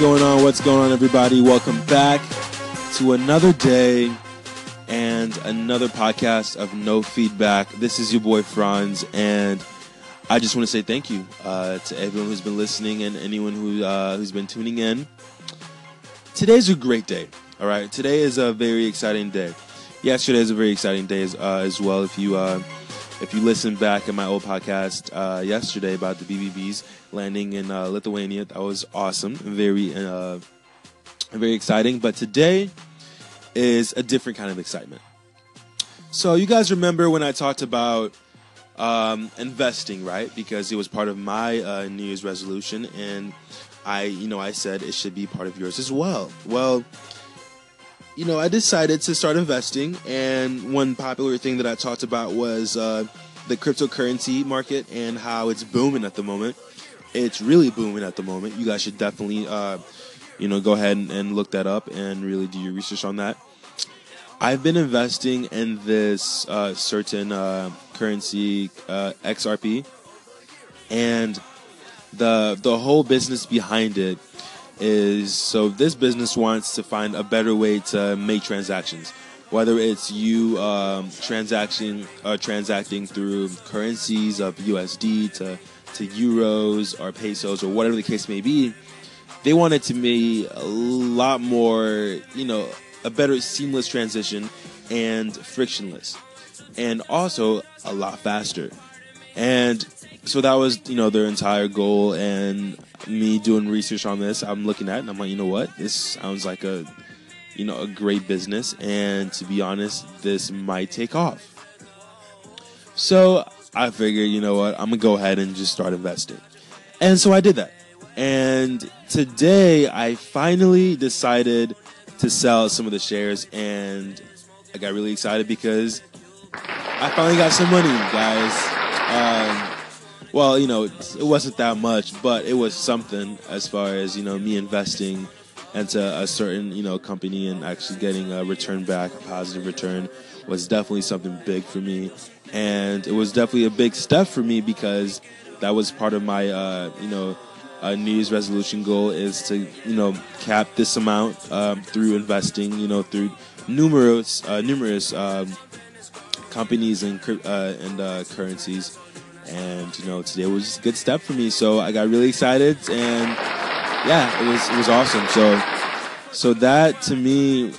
Going on? What's going on, everybody? Welcome back to another day and another podcast of No Feedback. This is your boy Franz, and I just want to say thank you uh, to everyone who's been listening and anyone who uh, who's been tuning in. Today's a great day. All right, today is a very exciting day. Yesterday is a very exciting day as, uh, as well. If you uh, if you listen back in my old podcast uh, yesterday about the BBBs landing in uh, Lithuania, that was awesome, very uh, very exciting. But today is a different kind of excitement. So you guys remember when I talked about um, investing, right? Because it was part of my uh, New Year's resolution, and I, you know, I said it should be part of yours as well. Well you know, I decided to start investing, and one popular thing that I talked about was uh, the cryptocurrency market and how it's booming at the moment. It's really booming at the moment. You guys should definitely, uh, you know, go ahead and, and, look that up and really do your research on that. I've been investing in this uh, certain uh, currency, uh, XRP, and the the whole business behind it is so this business wants to find a better way to make transactions whether it's you um, transacting uh, transacting through currencies of USD to to euros or pesos or whatever the case may be, they want it to be a lot more, you know, a better seamless transition and frictionless, and also a lot faster. And so that was, you know, their entire goal. And me doing research on this, I'm looking at and I'm like, you know what? This sounds like a, you know, a great business. And to be honest, this might take off. So I figured, you know what? I'm to go ahead and just start investing. And so I did that. And today I finally decided to sell some of the shares and I got really excited because I finally got some money, guys. Um, well, you know, it wasn't that much, but it was something as far as you know me investing into a certain you know company and actually getting a return back, a positive return, was definitely something big for me, and it was definitely a big step for me because that was part of my uh, you know. Uh, New Year's resolution goal is to, you know, cap this amount um, through investing, you know, through numerous, uh, numerous um, companies and uh, and uh, currencies and you know today was a good step for me. So I got really excited, and yeah, it was it was awesome. So so that to me,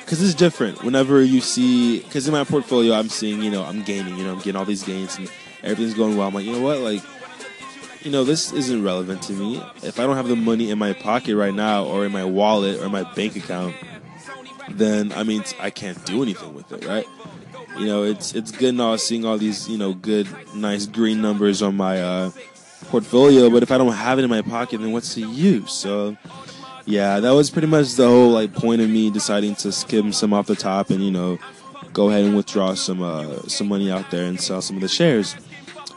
because it's different. Whenever you see, because in my portfolio, I'm seeing you know I'm gaining, you know I'm getting all these gains and everything's going well. I'm like, you know what, like. You know, this isn't relevant to me. If I don't have the money in my pocket right now, or in my wallet, or my bank account, then I mean, I can't do anything with it, right? You know, it's it's good now seeing all these you know good, nice green numbers on my uh, portfolio. But if I don't have it in my pocket, then what's the use? So, yeah, that was pretty much the whole like point of me deciding to skim some off the top and you know go ahead and withdraw some uh, some money out there and sell some of the shares.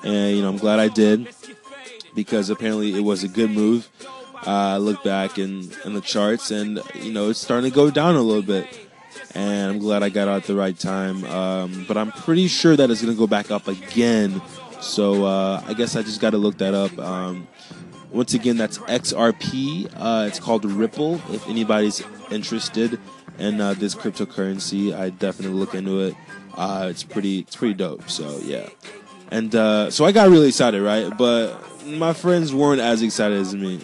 And you know, I'm glad I did because apparently it was a good move. Uh, I look back in, in the charts, and you know it's starting to go down a little bit and I'm glad I got out at the right time. Um, but I'm pretty sure that it's going to go back up again. So uh, I guess I just got to look that up. Um, once again, that's XRP. Uh, it's called Ripple. If anybody's interested in uh, this cryptocurrency, I definitely look into it. Uh, it's pretty, it's pretty dope. So yeah, and uh, so I got really excited, right? But my friends weren't as excited as me.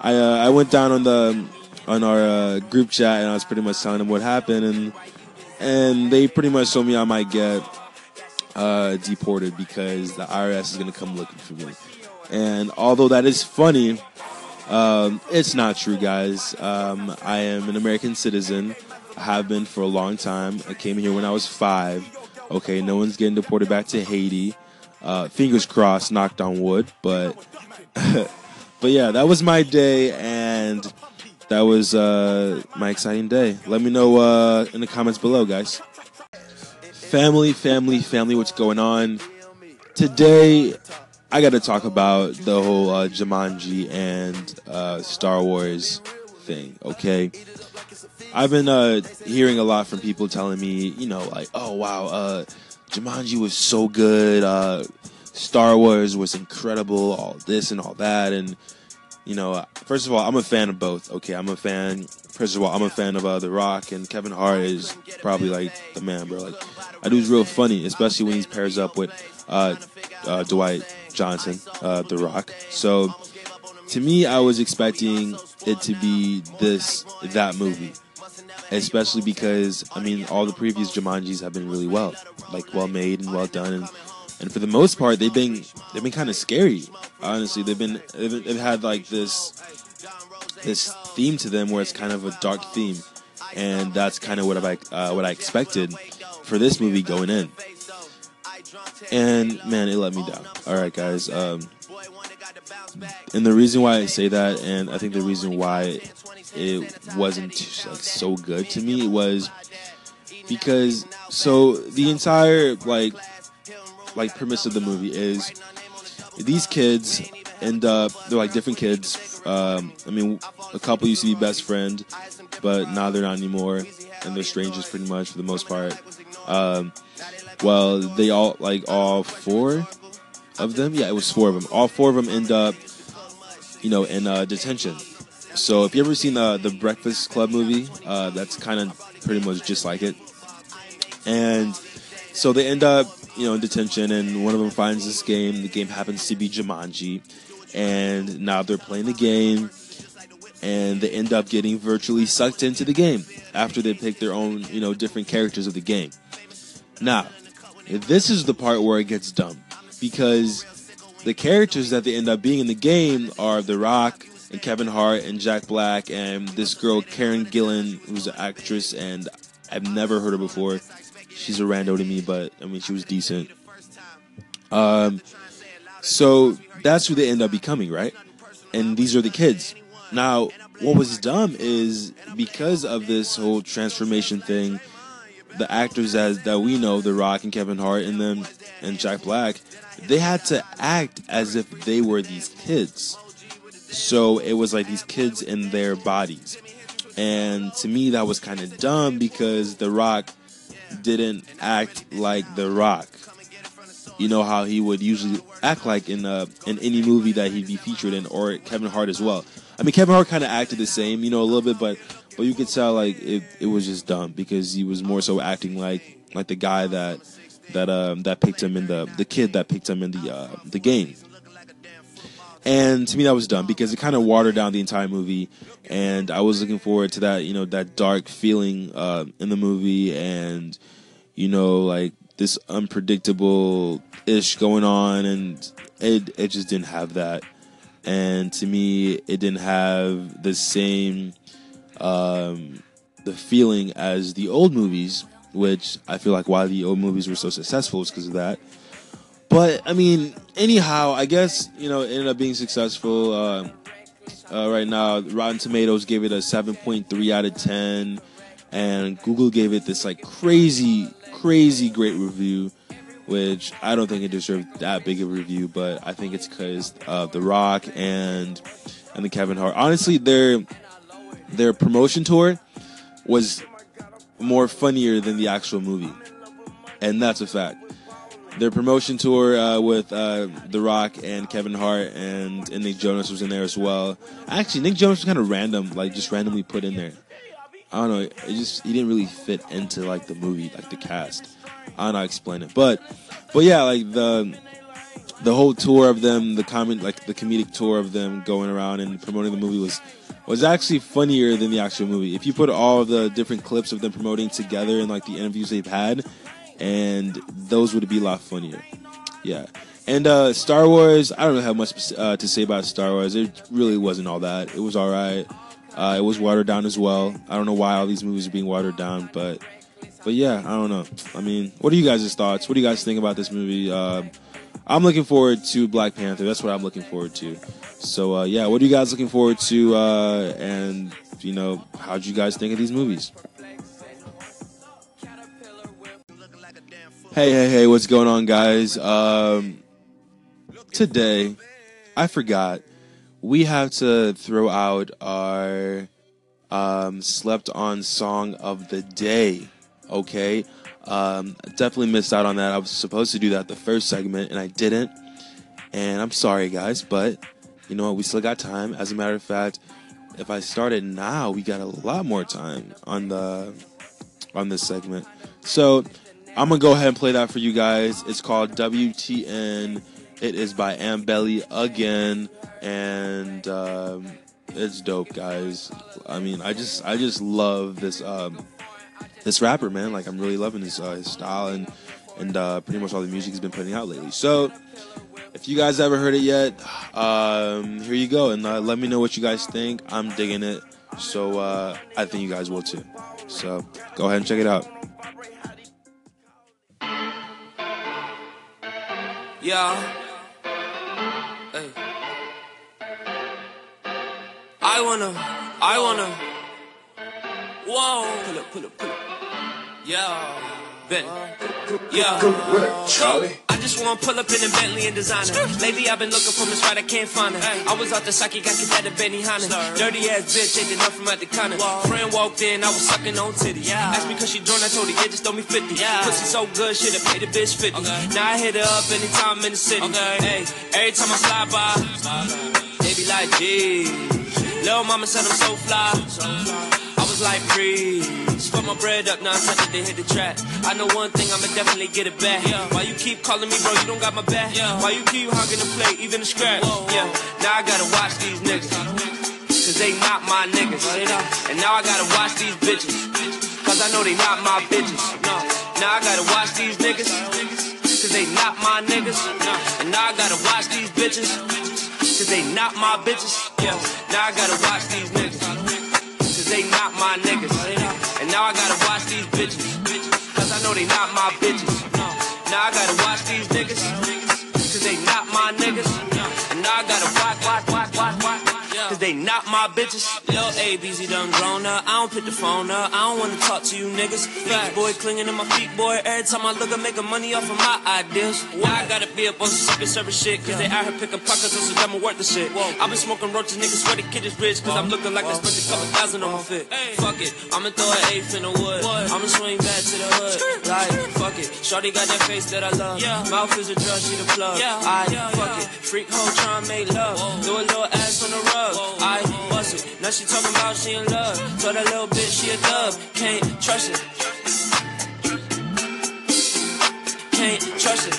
I uh, I went down on the on our uh, group chat, and I was pretty much telling them what happened, and and they pretty much told me I might get uh, deported because the IRS is going to come looking for me. And although that is funny, um, it's not true, guys. Um, I am an American citizen. I have been for a long time. I came here when I was five. Okay, no one's getting deported back to Haiti. Uh, fingers crossed, knocked on wood. But, but yeah, that was my day, and that was uh, my exciting day. Let me know uh, in the comments below, guys. Family, family, family, what's going on? Today, I got to talk about the whole uh, Jumanji and uh, Star Wars thing, okay? I've been uh, hearing a lot from people telling me, you know, like, oh, wow, uh, Jumanji was so good. Uh, Star Wars was incredible, all this and all that. And you know, first of all, I'm a fan of both. Okay, I'm a fan. First of all, I'm a fan of uh, The Rock, and Kevin Hart is probably like the man, bro. Like, I do is real funny, especially when he pairs up with uh, uh, Dwayne Johnson, uh, The Rock. So, to me, I was expecting it to be this that movie, especially because I mean, all the previous Jumanjis have been really well, like well made and well done, and and for the most part, they've been they've been kind of scary. Honestly, they've been they've, they've had like this this theme to them where it's kind of a dark theme, and that's kind of what I uh, what I expected for this movie going in. And man, it let me down. All right, guys. Um, and the reason why I say that, and I think the reason why it wasn't like so good to me was because so the entire like like premise of the movie is these kids end up they're like different kids. Um, I mean, a couple used to be best friend, but now they're not anymore, and they're strangers pretty much for the most part. Um, well, they all like all four of them. Yeah, it was four of them. All four of them end up, you know, in uh, detention. So if you ever seen the the Breakfast Club movie, uh, that's kind of pretty much just like it. And so they end up you know, in detention, and one of them finds this game. The game happens to be Jumanji, and now they're playing the game, and they end up getting virtually sucked into the game after they pick their own, you know, different characters of the game. Now, this is the part where it gets dumb because the characters that they end up being in the game are The Rock and Kevin Hart and Jack Black and this girl Karen Gillan, who's an actress, and I've never heard her before she's a rando to me, but I mean, she was decent. Um, so that's who they end up becoming, right? And these are the kids. Now, what was dumb is because of this whole transformation thing, the actors that that we know, The Rock and Kevin Hart, and them and Jack Black, they had to act as if they were these kids. So it was like these kids in their bodies. And to me, that was kind of dumb because The Rock didn't act like The Rock. You know how he would usually act like in uh, in any movie that he'd be featured in, or Kevin Hart as well. I mean, Kevin Hart kind of acted the same, you know, a little bit, but but you could tell like it, it was just dumb because he was more so acting like like the guy that that um that picked him in the the kid that picked him in the uh, the game. And to me, that was dumb because it kind of watered down the entire movie. And I was looking forward to that, you know, that dark feeling uh, in the movie, and you know, like this unpredictable ish going on, and it it just didn't have that. And to me, it didn't have the same um, the feeling as the old movies, which I feel like why the old movies were so successful is because of that. But I mean, anyhow, I guess you know it ended up being successful. Uh, uh, right now, Rotten Tomatoes gave it a 7.3 out of 10, and Google gave it this like crazy, crazy great review, which I don't think it deserved that big of a review, but I think it's because of The Rock and and the Kevin Hart. Honestly, their their promotion tour was more funnier than the actual movie, and that's a fact their promotion tour uh, with uh, The Rock and Kevin Hart and, and Nick Jonas was in there as well. Actually, Nick Jonas was kind of random, like just randomly put in there. I don't know. It just he didn't really fit into like the movie, like the cast. I don't know how to explain it, but but yeah, like the the whole tour of them, the comment, like the comedic tour of them going around and promoting the movie was was actually funnier than the actual movie. If you put all of the different clips of them promoting together and like the interviews they've had, and those would be a lot funnier. Yeah. And uh, Star Wars, I don't have much uh, to say about Star Wars. It really wasn't all that. It was all right. Uh, it was watered down as well. I don't know why all these movies are being watered down, but but yeah, I don't know. I mean, what are you guys' thoughts? What do you guys think about this movie? Uh, I'm looking forward to Black Panther. That's what I'm looking forward to. So uh, yeah, what are you guys looking forward to? Uh, and you know, how do you guys think of these movies? Hey, hey, hey, what's going on, guys? Um, today, I forgot, we have to throw out our um, slept on song of the day, okay? Um, definitely missed out on that. I was supposed to do that the first segment, and I didn't. And I'm sorry, guys, but you know what? We still got time. As a matter of fact, if I started now, we got a lot more time on the on this segment. So I'm gonna go ahead and play that for you guys. It's called WTN. It is by Ambelly again, and um, it's dope, guys. I mean, I just I just love this um, this rapper, man. Like I'm really loving his, uh, his style and and uh, pretty much all the music he's been putting out lately. So if you guys ever heard it yet, um, here you go, and uh, let me know what you guys think. I'm digging it, so uh, I think you guys will too. So go ahead and check it out. Yeah. Hey. I wanna, I wanna. Whoa. Pull up, pull up, pull up. Yeah. Ben. Yeah. Charlie. Just wanna pull up in a Bentley and designer. Lately I've been looking for Miss Right, I can't find her. I was out the Saki, got kicked out of Benihana. Dirty ass bitch, ain't enough from at the counter. Friend walked in, I was sucking on titties. Asked me cause she joined, I told her, yeah, just throw me 50. Pussy so good, shit, I paid the bitch 50. Now I hit her up anytime I'm in the city. Hey, every time I slide by, they be like, gee. Little mama said I'm so fly. Was like, freeze. Put my bread up, now I'm tempted to hit the track. I know one thing, I'ma definitely get it back. Yeah. Why you keep calling me, bro? You don't got my back. Yeah. Why you keep hogging the plate, even the scratch? Yeah, now I gotta watch these niggas. Cause they not my niggas. And now I gotta watch these bitches. Cause I know they not my bitches. No. Now I gotta watch these niggas. Cause they not my niggas. And now I gotta watch these bitches. Cause they not my bitches. Yeah. Now I gotta watch these niggas. Cause they not my niggas. And now I gotta watch these bitches. Cause I know they not my bitches. Now I gotta watch these niggas. Cause they not my niggas. And now I gotta watch, watch, watch, watch, they not my bitches. Lil ABZ done grown up. I don't pick the phone up. I don't wanna talk to you niggas. Fat boy clinging to my feet, boy. Every time I look, I make money off of my ideas. Why I gotta be up on some secret service shit? Cause they out here picking pockets on some dumb worth the shit. I been smoking roaches, niggas swear the kid is rich. Cause I'm looking like I spent a couple thousand on my fit. Fuck it, I'ma throw an eighth in the wood. I'ma swing back to the hood. Like, fuck it. Shorty got that face that I love. Mouth is a drug, she the plug. I fuck it. Freak hoe tryna make love. Do a little ass on the rug. I bust it. Now she talking about she in love. Told that little bitch she a dub. Can't trust it. Can't trust it.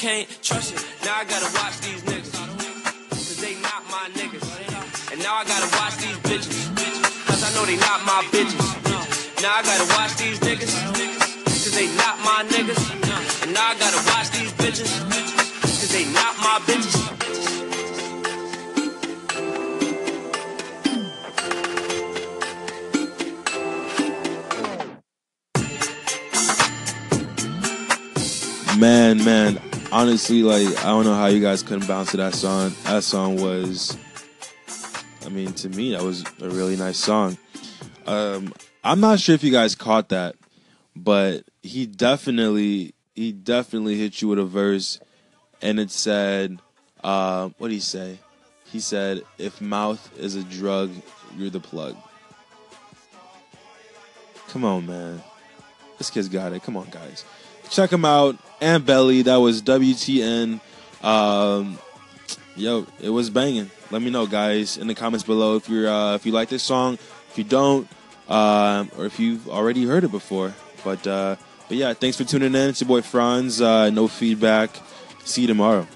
Can't trust it. Now I gotta watch these niggas. Cause they not my niggas. And now I gotta watch these bitches. Cause I know they not my bitches. Now I gotta watch these niggas. Cause they not my niggas. And now I gotta watch these bitches. Cause they not my bitches. Man, man, honestly, like I don't know how you guys couldn't bounce to that song. That song was, I mean, to me, that was a really nice song. Um, I'm not sure if you guys caught that, but he definitely, he definitely hit you with a verse, and it said, uh, what did he say? He said, "If mouth is a drug, you're the plug." Come on, man. This kid's got it. Come on, guys. Check him out. And Belly. That was WTN. Um, yo, it was banging. Let me know, guys, in the comments below if you're uh, if you like this song. If you don't, um, or if you've already heard it before. But uh, but yeah, thanks for tuning in. It's your boy Franz. Uh, no feedback. See you tomorrow.